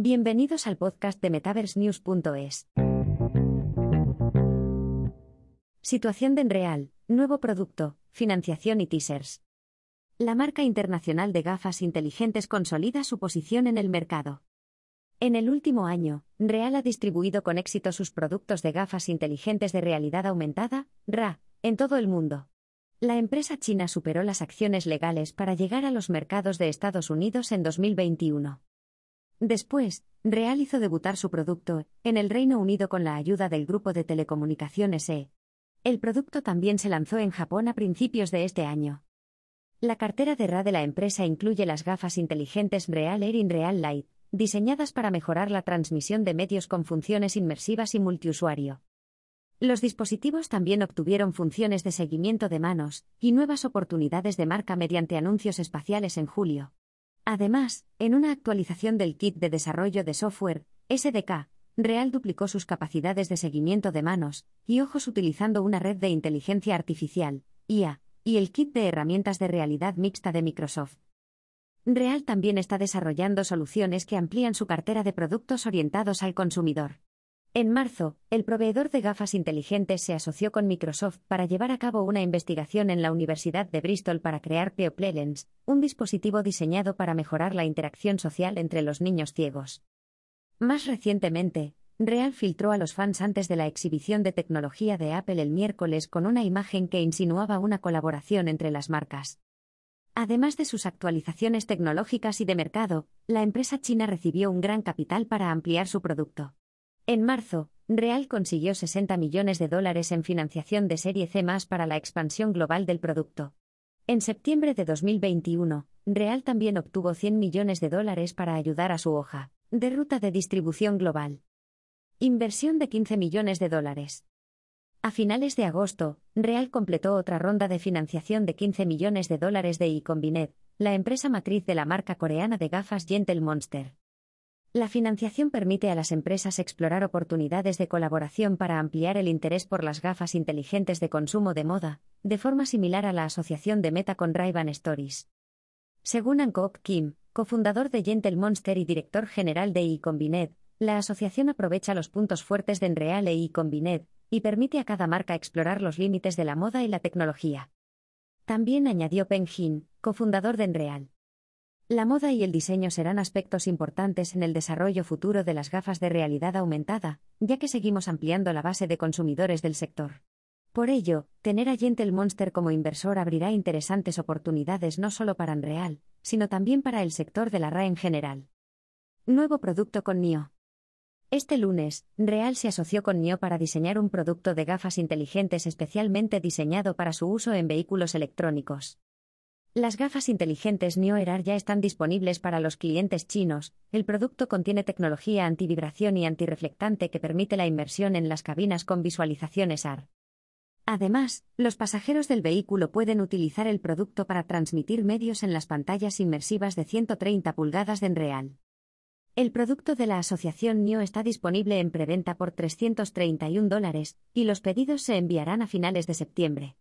Bienvenidos al podcast de MetaverseNews.es. Situación de Enreal, nuevo producto, financiación y teasers. La marca internacional de gafas inteligentes consolida su posición en el mercado. En el último año, Real ha distribuido con éxito sus productos de gafas inteligentes de realidad aumentada, RA, en todo el mundo. La empresa china superó las acciones legales para llegar a los mercados de Estados Unidos en 2021. Después, Real hizo debutar su producto en el Reino Unido con la ayuda del grupo de telecomunicaciones E. El producto también se lanzó en Japón a principios de este año. La cartera de RA de la empresa incluye las gafas inteligentes Real Air in Real Light, diseñadas para mejorar la transmisión de medios con funciones inmersivas y multiusuario. Los dispositivos también obtuvieron funciones de seguimiento de manos y nuevas oportunidades de marca mediante anuncios espaciales en julio. Además, en una actualización del kit de desarrollo de software, SDK, Real duplicó sus capacidades de seguimiento de manos y ojos utilizando una red de inteligencia artificial, IA, y el kit de herramientas de realidad mixta de Microsoft. Real también está desarrollando soluciones que amplían su cartera de productos orientados al consumidor. En marzo, el proveedor de gafas inteligentes se asoció con Microsoft para llevar a cabo una investigación en la Universidad de Bristol para crear People Lens, un dispositivo diseñado para mejorar la interacción social entre los niños ciegos. Más recientemente, Real filtró a los fans antes de la exhibición de tecnología de Apple el miércoles con una imagen que insinuaba una colaboración entre las marcas. Además de sus actualizaciones tecnológicas y de mercado, la empresa china recibió un gran capital para ampliar su producto. En marzo, Real consiguió 60 millones de dólares en financiación de serie C para la expansión global del producto. En septiembre de 2021, Real también obtuvo 100 millones de dólares para ayudar a su hoja de ruta de distribución global. Inversión de 15 millones de dólares. A finales de agosto, Real completó otra ronda de financiación de 15 millones de dólares de iCombinet, la empresa matriz de la marca coreana de gafas Gentle Monster. La financiación permite a las empresas explorar oportunidades de colaboración para ampliar el interés por las gafas inteligentes de consumo de moda, de forma similar a la asociación de Meta con ray Stories. Según Ankok Kim, cofundador de Gentle Monster y director general de eCombinet, la asociación aprovecha los puntos fuertes de Enreal e eCombinet y permite a cada marca explorar los límites de la moda y la tecnología. También añadió Peng Jin, cofundador de Enreal. La moda y el diseño serán aspectos importantes en el desarrollo futuro de las gafas de realidad aumentada, ya que seguimos ampliando la base de consumidores del sector. Por ello, tener a Gentle Monster como inversor abrirá interesantes oportunidades no solo para Unreal, sino también para el sector de la RA en general. Nuevo producto con NIO. Este lunes, Real se asoció con NIO para diseñar un producto de gafas inteligentes especialmente diseñado para su uso en vehículos electrónicos. Las gafas inteligentes Neo Erar ya están disponibles para los clientes chinos. El producto contiene tecnología antivibración y antirreflectante que permite la inmersión en las cabinas con visualizaciones AR. Además, los pasajeros del vehículo pueden utilizar el producto para transmitir medios en las pantallas inmersivas de 130 pulgadas de Enreal. El producto de la asociación NIO está disponible en preventa por 331 dólares, y los pedidos se enviarán a finales de septiembre.